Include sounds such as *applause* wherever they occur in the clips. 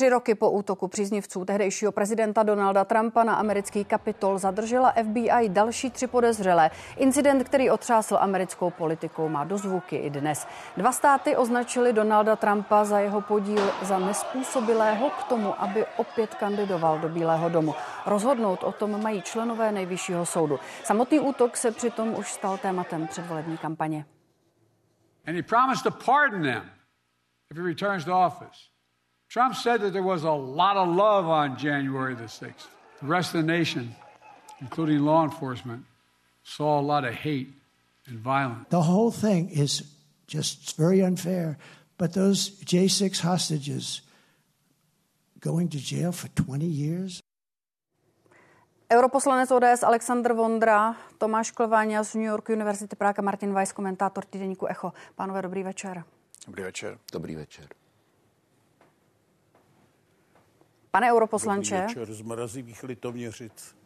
Tři roky po útoku příznivců tehdejšího prezidenta Donalda Trumpa na americký kapitol zadržela FBI další tři podezřelé. Incident, který otřásl americkou politikou, má dozvuky i dnes. Dva státy označili Donalda Trumpa za jeho podíl za nespůsobilého k tomu, aby opět kandidoval do Bílého domu. Rozhodnout o tom mají členové nejvyššího soudu. Samotný útok se přitom už stal tématem předvolební kampaně. And he promised to pardon them if he returns to office. Trump said that there was a lot of love on January the 6th. The rest of the nation, including law enforcement, saw a lot of hate and violence. The whole thing is just very unfair. But those J6 hostages going to jail for 20 years? Europoslanec ODS Aleksandr Vondra, Tomáš Klváňa z New York University Prague, Martin Weiss, komentátor týdeníku Echo. Pánové, dobrý večer. Dobrý večer. Dobrý večer. Pane europoslanče. Dobrý večer z mrazivých litoměřic.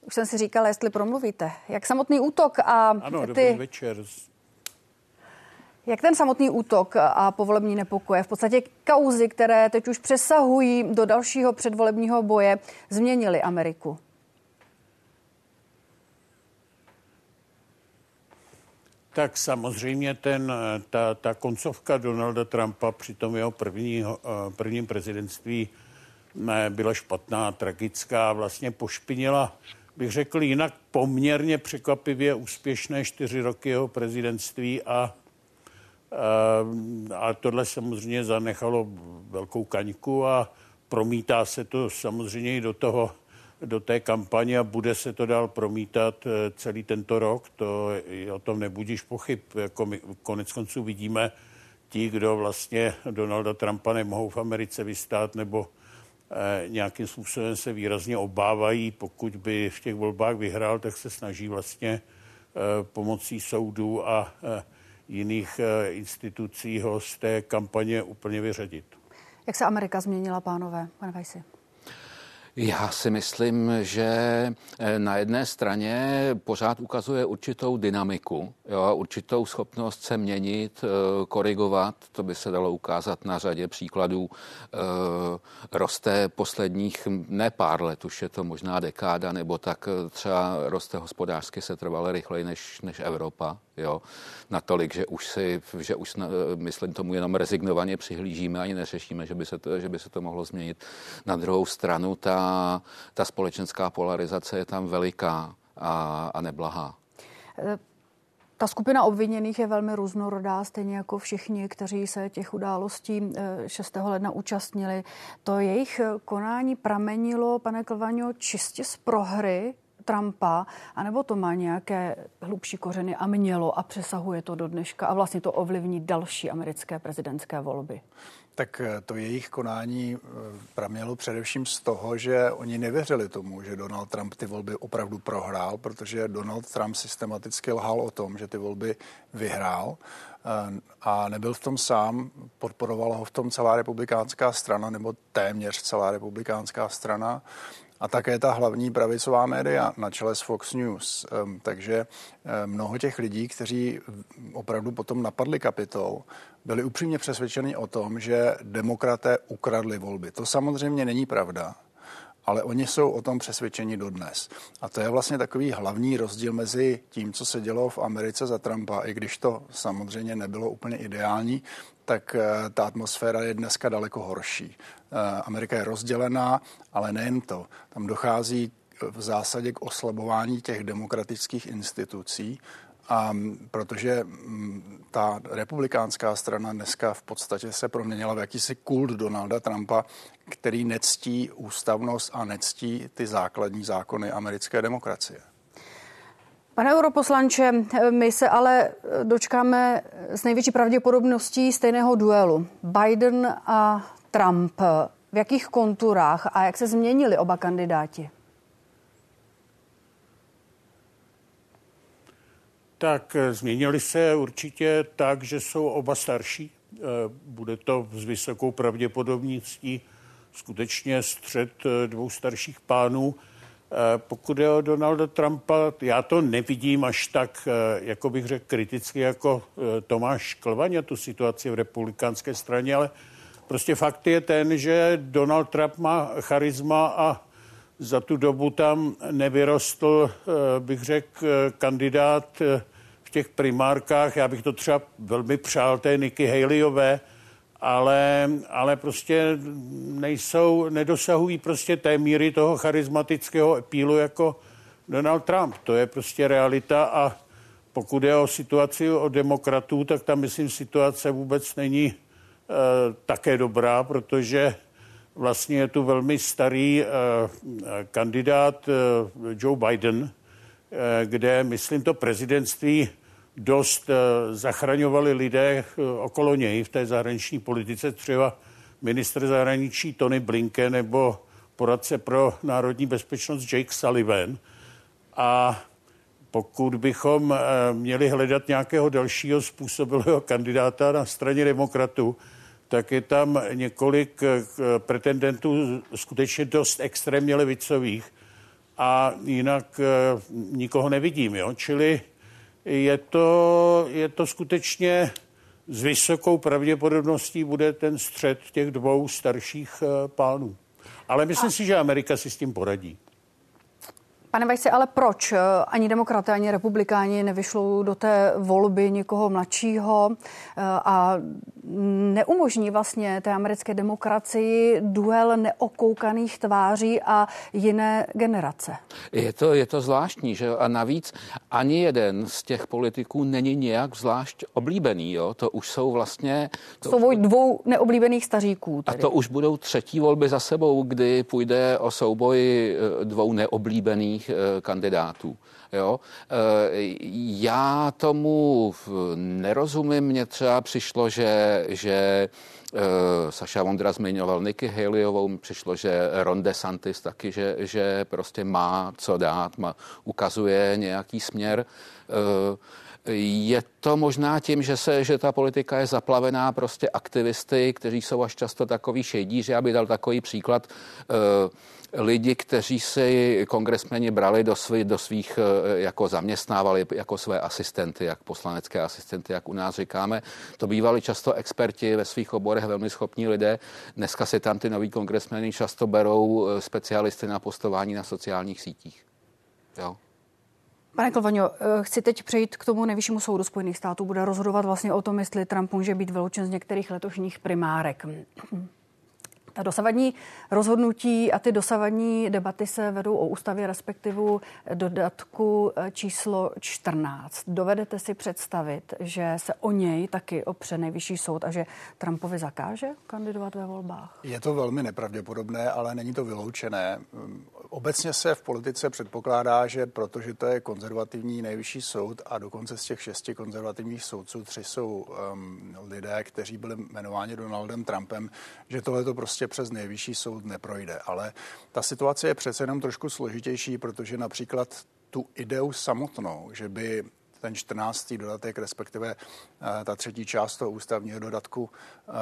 Už jsem si říkala, jestli promluvíte. Jak samotný útok a ano, ty... dobrý večer. Jak ten samotný útok a povolební nepokoje, v podstatě kauzy, které teď už přesahují do dalšího předvolebního boje, změnily Ameriku? Tak samozřejmě ten, ta, ta koncovka Donalda Trumpa při tom jeho první, prvním prezidentství byla špatná, tragická, vlastně pošpinila, bych řekl jinak, poměrně překvapivě úspěšné čtyři roky jeho prezidentství a, a tohle samozřejmě zanechalo velkou kaňku a promítá se to samozřejmě i do toho, do té kampaně a bude se to dál promítat eh, celý tento rok. To o tom nebudíš pochyb. Jako my konec konců vidíme ti, kdo vlastně Donalda Trumpa nemohou v Americe vystát nebo nějakým způsobem se výrazně obávají, pokud by v těch volbách vyhrál, tak se snaží vlastně eh, pomocí soudů a eh, jiných institucí ho z té kampaně úplně vyřadit. Jak se Amerika změnila, pánové, pane Vajsi? Já si myslím, že eh, na jedné straně pořád ukazuje určitou dynamiku, jo, určitou schopnost se měnit, eh, korigovat. To by se dalo ukázat na řadě příkladů. Eh, roste posledních ne pár let, už je to možná dekáda, nebo tak třeba roste hospodářsky se trvale rychleji než, než Evropa jo, natolik, že už si, že už myslím tomu jenom rezignovaně přihlížíme, ani neřešíme, že by se to, že by se to mohlo změnit. Na druhou stranu ta, ta společenská polarizace je tam veliká a, a neblahá. Ta skupina obviněných je velmi různorodá, stejně jako všichni, kteří se těch událostí 6. Eh, ledna účastnili. To jejich konání pramenilo, pane Klvaňo, čistě z prohry Trumpa, anebo to má nějaké hlubší kořeny a mělo a přesahuje to do dneška a vlastně to ovlivní další americké prezidentské volby? Tak eh, to jejich konání eh, pramělo především z toho, že oni nevěřili tomu, že Donald Trump ty volby opravdu prohrál, protože Donald Trump systematicky lhal o tom, že ty volby vyhrál eh, a nebyl v tom sám, podporovala ho v tom celá republikánská strana nebo téměř celá republikánská strana a také ta hlavní pravicová média na čele s Fox News. Takže mnoho těch lidí, kteří opravdu potom napadli kapitol, byli upřímně přesvědčeni o tom, že demokraté ukradli volby. To samozřejmě není pravda ale oni jsou o tom přesvědčeni dodnes. A to je vlastně takový hlavní rozdíl mezi tím, co se dělo v Americe za Trumpa, i když to samozřejmě nebylo úplně ideální, tak eh, ta atmosféra je dneska daleko horší. Eh, Amerika je rozdělená, ale nejen to. Tam dochází v zásadě k oslabování těch demokratických institucí, a protože ta republikánská strana dneska v podstatě se proměnila v jakýsi kult Donalda Trumpa, který nectí ústavnost a nectí ty základní zákony americké demokracie. Pane europoslanče, my se ale dočkáme s největší pravděpodobností stejného duelu. Biden a Trump. V jakých konturách a jak se změnili oba kandidáti? Tak eh, změnili se určitě tak, že jsou oba starší. Eh, bude to s vysokou pravděpodobností skutečně střed eh, dvou starších pánů. Pokud je o Donalda Trumpa, já to nevidím až tak, jako bych řekl, kriticky jako Tomáš Klvaně tu situaci v republikánské straně, ale prostě fakt je ten, že Donald Trump má charisma a za tu dobu tam nevyrostl, eh, bych řekl, kandidát eh, v těch primárkách. Já bych to třeba velmi přál té Nikki Haleyové, ale, ale prostě nejsou, nedosahují prostě té míry toho charismatického epílu jako Donald Trump. To je prostě realita a pokud je o situaci o demokratů, tak tam myslím situace vůbec není e, také dobrá, protože vlastně je tu velmi starý e, kandidát e, Joe Biden, e, kde, myslím, to prezidentství dost e, zachraňovali lidé e, okolo něj v té zahraniční politice, třeba ministr zahraničí Tony Blinken nebo poradce pro národní bezpečnost Jake Sullivan. A pokud bychom e, měli hledat nějakého dalšího způsobilého kandidáta na straně demokratů, tak je tam několik pretendentů skutečně dost extrémně levicových a jinak nikoho nevidím. Jo? Čili je to, je to skutečně s vysokou pravděpodobností bude ten střed těch dvou starších eh, pánů. Ale myslím A... si, že Amerika si s tím poradí. Pane Vajsi, ale proč eh, ani demokraté, ani republikáni nevyšlou do té volby někoho mladšího eh, a neumožní vlastně té americké demokracii duel neokoukaných tváří a jiné generace? Je to, je to zvláštní, že a navíc ani jeden z těch politiků není nějak zvlášť oblíbený, jo? To už jsou vlastně... To jsou dvou neoblíbených staříků. Tedy. A to už budou třetí volby za sebou, kdy půjde o souboj eh, dvou neoblíbených Eh, kandidátů. Jo? Eh, já tomu nerozumím. Mně třeba přišlo, že, že Saša Vondra zmiňoval Niky Haleyovou, přišlo, že Ron DeSantis taky, že, že prostě má co dát, má, ukazuje nějaký směr. Je to možná tím, že, se, že ta politika je zaplavená prostě aktivisty, kteří jsou až často takový šejdíři, aby dal takový příklad. Uh, lidi, kteří si kongresmeni brali do, svý, do svých, eh, jako zaměstnávali jako své asistenty, jak poslanecké asistenty, jak u nás říkáme. To bývali často experti ve svých oborech, velmi schopní lidé. Dneska si tam ty noví kongresmeni často berou eh, specialisty na postování na sociálních sítích. Jo. Pane Klvaňo, eh, chci teď přejít k tomu nejvyššímu soudu Spojených států. Bude rozhodovat vlastně o tom, jestli Trump může být vyloučen z některých letošních primárek. Ta dosavadní rozhodnutí a ty dosavadní debaty se vedou o ústavě, respektivu dodatku eh, číslo 14. Dovedete si představit, že se o něj taky opře nejvyšší soud a že Trumpovi zakáže kandidovat ve volbách? Je to velmi nepravděpodobné, ale není to vyloučené. Obecně se v politice předpokládá, že protože to je konzervativní nejvyšší soud a dokonce z těch šesti konzervativních soudců tři jsou um, lidé, kteří byli jmenováni Donaldem Trumpem, že tohle to prostě přes nejvyšší soud neprojde. Ale ta situace je přece jenom trošku složitější, protože například tu ideu samotnou, že by ten 14. dodatek, respektive eh, ta třetí část toho ústavního dodatku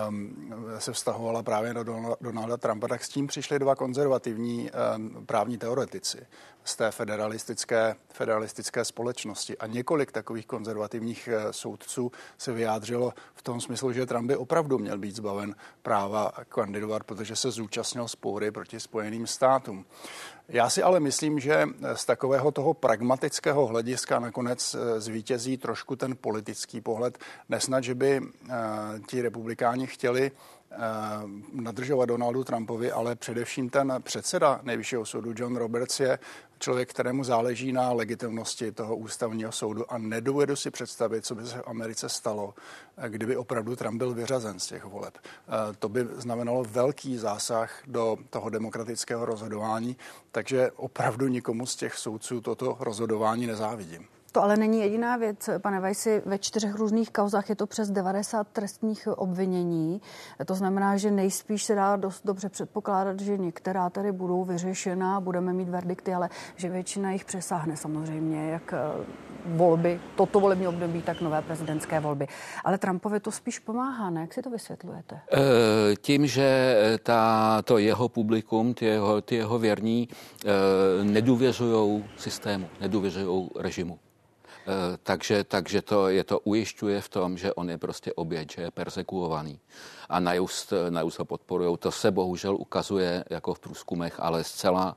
um, se vztahovala právě na Donalda Trumpa, tak s tím přišli dva konzervativní um, právní teoretici z té federalistické, federalistické společnosti. A několik takových konzervativních eh, soudců se vyjádřilo v tom smyslu, že Trump by opravdu měl být zbaven práva kandidovat, protože se zúčastnil spoury proti Spojeným státům. Já si ale myslím, že z takového toho pragmatického hlediska nakonec eh, zvítězí trošku ten politický pohled. Nesnad, že by eh, ti republikáni chtěli Eh, nadržovat Donaldu Trumpovi, ale především ten předseda nejvyššího soudu John Roberts je člověk, kterému záleží na legitimnosti toho ústavního soudu a nedovedu si představit, co by se v Americe stalo, kdyby opravdu Trump byl vyřazen z těch voleb. Eh, to by znamenalo velký zásah do toho demokratického rozhodování, takže opravdu nikomu z těch soudců toto rozhodování nezávidím. To ale není jediná věc, pane Vajsi, ve čtyřech různých kauzách je to přes 90 trestních obvinění. To znamená, že nejspíš se dá dost dobře předpokládat, že některá tady budou vyřešena, budeme mít verdikty, ale že většina jich přesáhne samozřejmě, jak eh, volby, toto volební období, tak nové prezidentské volby. Ale Trumpovi to spíš pomáhá, ne? Jak si to vysvětlujete? E, tím, že ta, to jeho publikum, ty jeho, ty jeho věrní e, nedůvěřují systému, nedůvěřují režimu. Takže, takže to je to ujišťuje v tom, že on je prostě oběť, že je persekuovaný. A najust, najust ho podporují. To se bohužel ukazuje jako v průzkumech, ale zcela,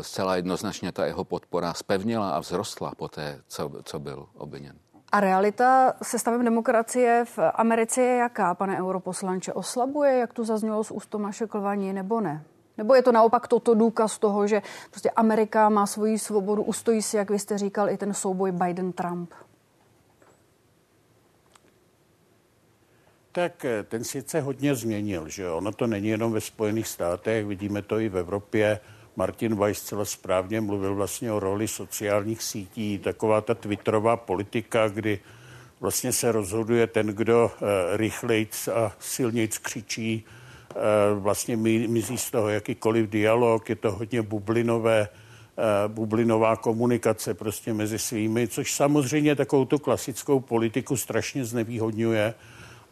zcela jednoznačně ta jeho podpora spevnila a vzrostla po té, co, co byl obviněn. A realita se stavem demokracie v Americe je jaká, pane europoslanče? Oslabuje, jak tu zaznělo z úst Tomáše nebo ne? Nebo je to naopak toto důkaz toho, že prostě Amerika má svoji svobodu, ustojí si, jak vy jste říkal, i ten souboj Biden-Trump? Tak eh, ten svět se hodně změnil, že ono to není jenom ve Spojených státech, vidíme to i v Evropě. Martin Weiss celé správně mluvil vlastně o roli sociálních sítí, taková ta twitterová politika, kdy vlastně se rozhoduje ten, kdo eh, rychlejc a silnějc křičí, vlastně mizí z toho jakýkoliv dialog, je to hodně bublinové, eh, bublinová komunikace prostě mezi svými, což samozřejmě takovou tu klasickou politiku strašně znevýhodňuje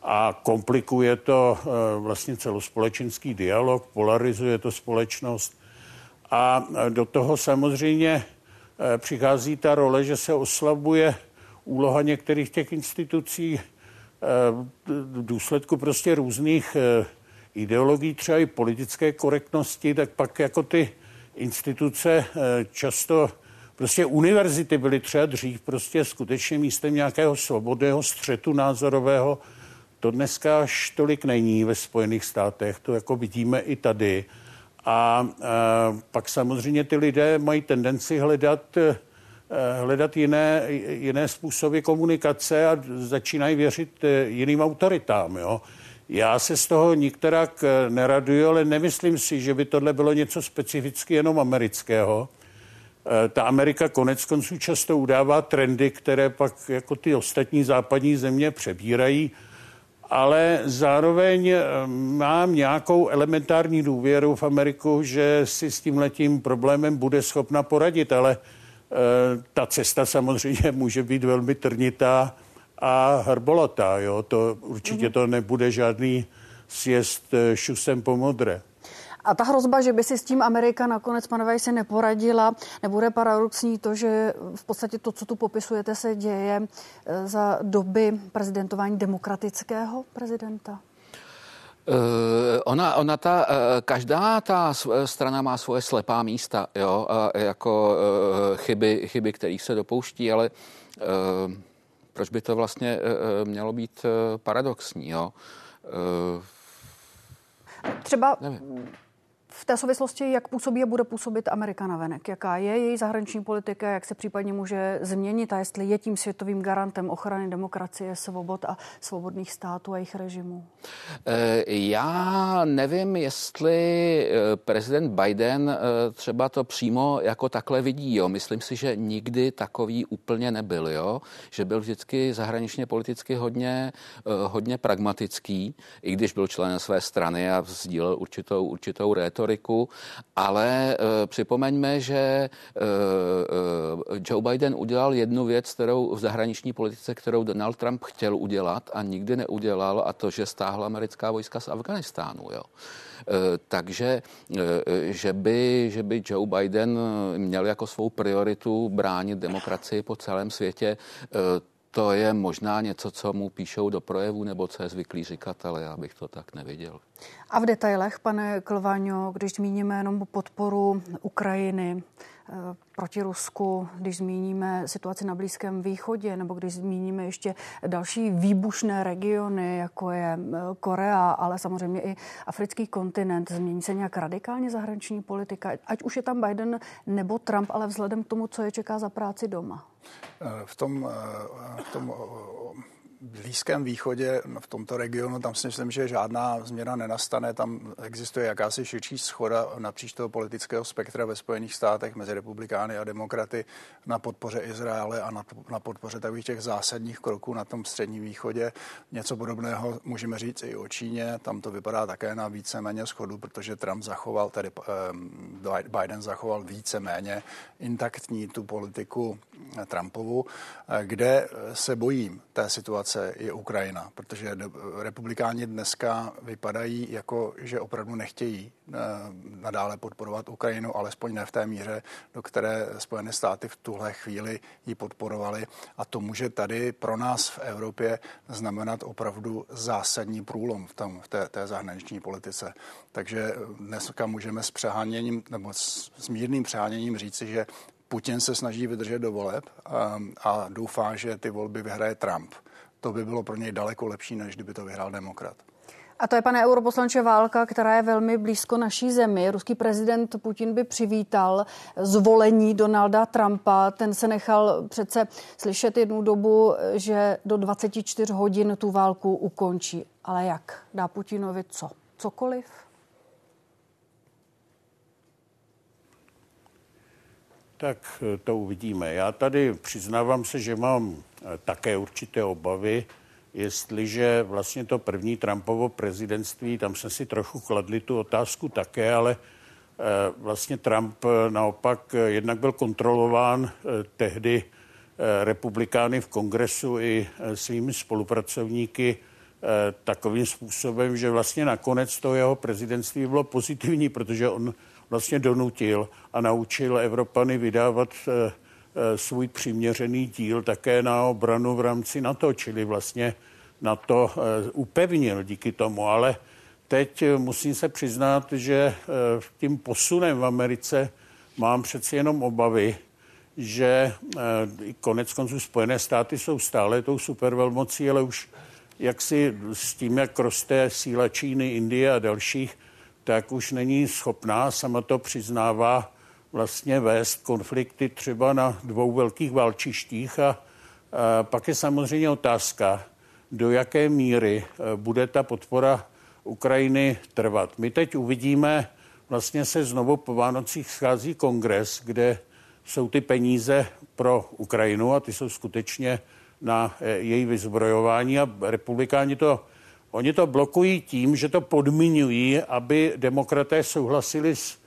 a komplikuje to vlastně celospolečenský dialog, polarizuje to společnost. A do toho samozřejmě eh, přichází ta role, že se oslabuje úloha některých těch institucí eh, v důsledku prostě různých eh, ideologií, třeba i politické korektnosti, tak pak jako ty instituce často prostě univerzity byly třeba dřív prostě skutečně místem nějakého svobodného střetu názorového. To dneska až tolik není ve Spojených státech, to jako vidíme i tady. A pak samozřejmě ty lidé mají tendenci hledat, e, hledat jiné, jiné způsoby komunikace a začínají věřit jiným autoritám. Jo. Já se z toho nikterak e, neraduju, ale nemyslím si, že by tohle bylo něco specificky jenom amerického. Ta Amerika konec konců často udává trendy, které pak jako ty ostatní západní země přebírají ale zároveň eh, mám nějakou elementární důvěru v Ameriku, že si s tím letím problémem bude schopna poradit, ale eh, ta cesta samozřejmě *laughs* může být velmi trnitá a hrbolatá. Jo? To určitě to nebude žádný sjezd eh, šusem po modré. A ta hrozba, že by si s tím Amerika nakonec, pane Vajsi, neporadila, nebude paradoxní to, že v podstatě to, co tu popisujete, se děje eh, za doby prezidentování demokratického prezidenta? Uh, ona, ona ta, každá ta strana má svoje slepá místa, jo, uh, jako chyby, chyby, kterých se dopouští, ale proč by to vlastně uh, mělo být uh, paradoxní, jo? Třeba nevím v té souvislosti, jak působí a bude působit Amerika na venek? Jaká je její zahraniční politika, jak se případně může změnit a jestli je tím světovým garantem ochrany demokracie, svobod a svobodných států a jejich režimů? Eh, já nevím, jestli eh, prezident Biden eh, třeba to přímo jako takhle vidí. Jo. Myslím si, že nikdy takový úplně nebyl. Jo. Že byl vždycky zahraničně politicky hodně, hodně pragmatický, i když byl členem své strany a sdílel určitou, určitou rétoriku retoriku, ale uh, připomeňme, že uh, Joe Biden udělal jednu věc, kterou v zahraniční politice, kterou Donald Trump chtěl udělat a nikdy neudělal, a to, že stáhl americká vojska z Afganistánu. Jo. Takže, že by, že by Joe Biden měl jako svou prioritu bránit demokracii po celém světě, to je možná něco, co mu píšou do projevu, nebo co je zvyklý říkat, ale já bych to tak neviděl. A v detailech, pane Klvaňo, když zmíníme jenom podporu Ukrajiny proti Rusku, když zmíníme situaci na Blízkém východě, nebo když zmíníme ještě další výbušné regiony, jako je eh, Korea, ale samozřejmě i africký kontinent, změní se nějak radikálně zahraniční politika, ať už je tam Biden nebo Trump, ale vzhledem k tomu, co je čeká za práci doma? Eh, v tom, v tom Blízkém východě, v tomto regionu, tam si myslím, že žádná změna nenastane. Tam existuje jakási širší schoda napříč toho politického spektra ve Spojených státech mezi republikány a demokraty na podpoře Izraele a na, na podpoře takových těch zásadních kroků na tom středním východě. Něco podobného můžeme říct i o Číně. Tam to vypadá také na víceméně schodu, protože Trump zachoval, tedy eh, Biden zachoval víceméně intaktní tu politiku Trumpovu, eh, kde se bojím té situace eskalace je Ukrajina, protože republikáni dneska vypadají jako, že opravdu nechtějí eh, nadále podporovat Ukrajinu, alespoň ne v té míře, do které Spojené státy v tuhle chvíli ji podporovali. A to může tady pro nás v Evropě znamenat opravdu zásadní průlom v, tom, v té, té zahraniční politice. Takže dneska můžeme s přeháněním, nebo s, s mírným přeháněním říci, že Putin se snaží vydržet do voleb a, a doufá, že ty volby vyhraje Trump. To by bylo pro něj daleko lepší, než kdyby to vyhrál demokrat. A to je, pane europoslanče, válka, která je velmi blízko naší zemi. Ruský prezident Putin by přivítal zvolení Donalda Trumpa. Ten se nechal přece slyšet jednu dobu, že do 24 hodin tu válku ukončí. Ale jak? Dá Putinovi co? Cokoliv? Tak eh, to uvidíme. Já tady přiznávám se, že mám také určité obavy, jestliže vlastně to první Trumpovo prezidentství, tam jsme si trochu kladli tu otázku také, ale eh, vlastně Trump naopak jednak byl kontrolován tehdy republikány v kongresu i svými spolupracovníky takovým způsobem, že vlastně nakonec to jeho prezidentství bylo pozitivní, protože on vlastně donutil a naučil Evropany vydávat eh, eh, svůj přiměřený díl také na obranu v rámci NATO, čili vlastně na to eh, upevnil díky tomu. Ale teď musím se přiznat, že tím posunem v Americe mám přeci jenom obavy, že konec konců Spojené státy jsou stále tou supervelmocí, ale už jaksi s tím, jak roste síla Číny, Indie a dalších, tak už není schopná, sama to přiznává, vlastně vést konflikty třeba na dvou velkých válčištích. A, a pak je samozřejmě otázka, do jaké míry e, bude ta podpora Ukrajiny trvat. My teď uvidíme, vlastně se znovu po Vánocích schází kongres, kde jsou ty peníze pro Ukrajinu a ty jsou skutečně na e, její vyzbrojování a republikáni to Oni to blokují tím, že to podmiňují, aby demokraté souhlasili s,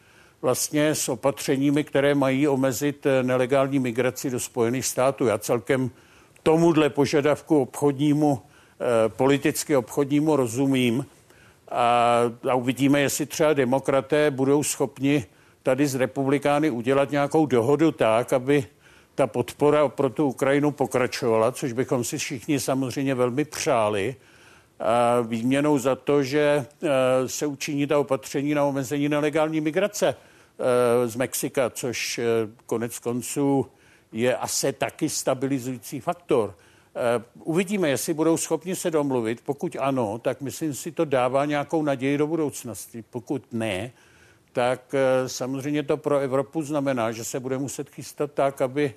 vlastně s opatřeními, které mají omezit eh, nelegální migraci do Spojených států. Já celkem tomuhle požadavku obchodnímu, eh, politicky obchodnímu rozumím. A, a uvidíme, jestli třeba demokraté budou schopni tady z republikány udělat nějakou dohodu tak, aby ta podpora pro tu Ukrajinu pokračovala, což bychom si všichni samozřejmě velmi přáli výměnou za to, že e, se učiní ta opatření na omezení nelegální migrace z Mexika, což e, konec konců je asi taky stabilizující faktor. Uvidíme, jestli budou schopni se domluvit. Pokud ano, tak myslím si, to dává nějakou naději do budoucnosti. Pokud ne, tak samozřejmě to pro Evropu znamená, že se bude muset chystat tak, aby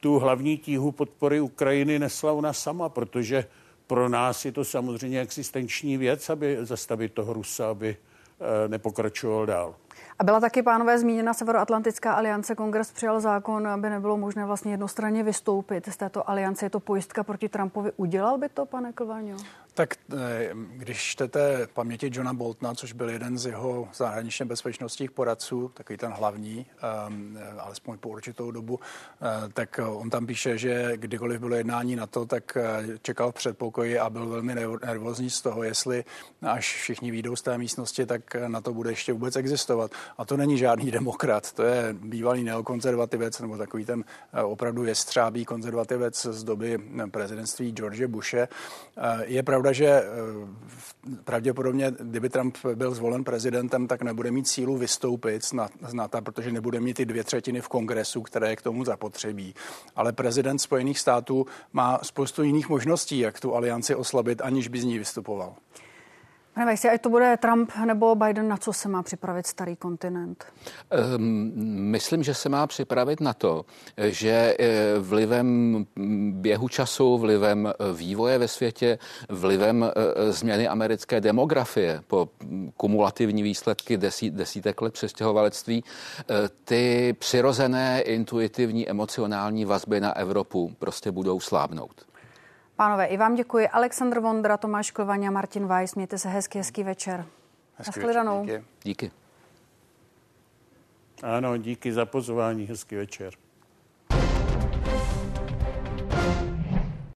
tu hlavní tíhu podpory Ukrajiny nesla ona sama, protože pro nás je to samozřejmě existenční věc, aby zastavit toho Rusa, aby eh, nepokračoval dál. A byla taky, pánové, zmíněna Severoatlantická aliance. Kongres přijal zákon, aby nebylo možné vlastně jednostranně vystoupit z této aliance. Je to pojistka proti Trumpovi. Udělal by to, pane Klvaňo? Tak eh, když čtete paměti Johna Boltona, což byl jeden z jeho zahraničně bezpečnostních poradců, takový ten hlavní, um, alespoň po určitou dobu, uh, tak on tam píše, že kdykoliv bylo jednání na to, tak čekal v předpokoji a byl velmi nervózní z toho, jestli až všichni výjdou z té místnosti, tak na to bude ještě vůbec existovat. A to není žádný demokrat, to je bývalý neokonzervativec nebo takový ten opravdu jestřábý konzervativec z doby prezidentství George Bushe. Je pravda, pravda, že eh, pravděpodobně, kdyby Trump byl zvolen prezidentem, tak nebude mít sílu vystoupit z NATO, protože nebude mít ty dvě třetiny v kongresu, které k tomu zapotřebí. Ale prezident Spojených států má spoustu jiných možností, jak tu alianci oslabit, aniž by z ní vystupoval. Pane Vejsi, ať to bude Trump nebo Biden, na co se má připravit starý kontinent? Um, myslím, že se má připravit na to, že eh, vlivem běhu času, vlivem eh, vývoje ve světě, vlivem eh, změny americké demografie po kumulativní výsledky desít, desítek let přestěhovalectví, ty přirozené, intuitivní, emocionální vazby na Evropu prostě budou slábnout. Pánové, i vám děkuji. Aleksandr Vondra, Tomáš Klvaň a Martin Weiss. Mějte se hezky, hezký večer. Hezký večer, díky. díky. Ano, díky za pozvání. Hezký večer.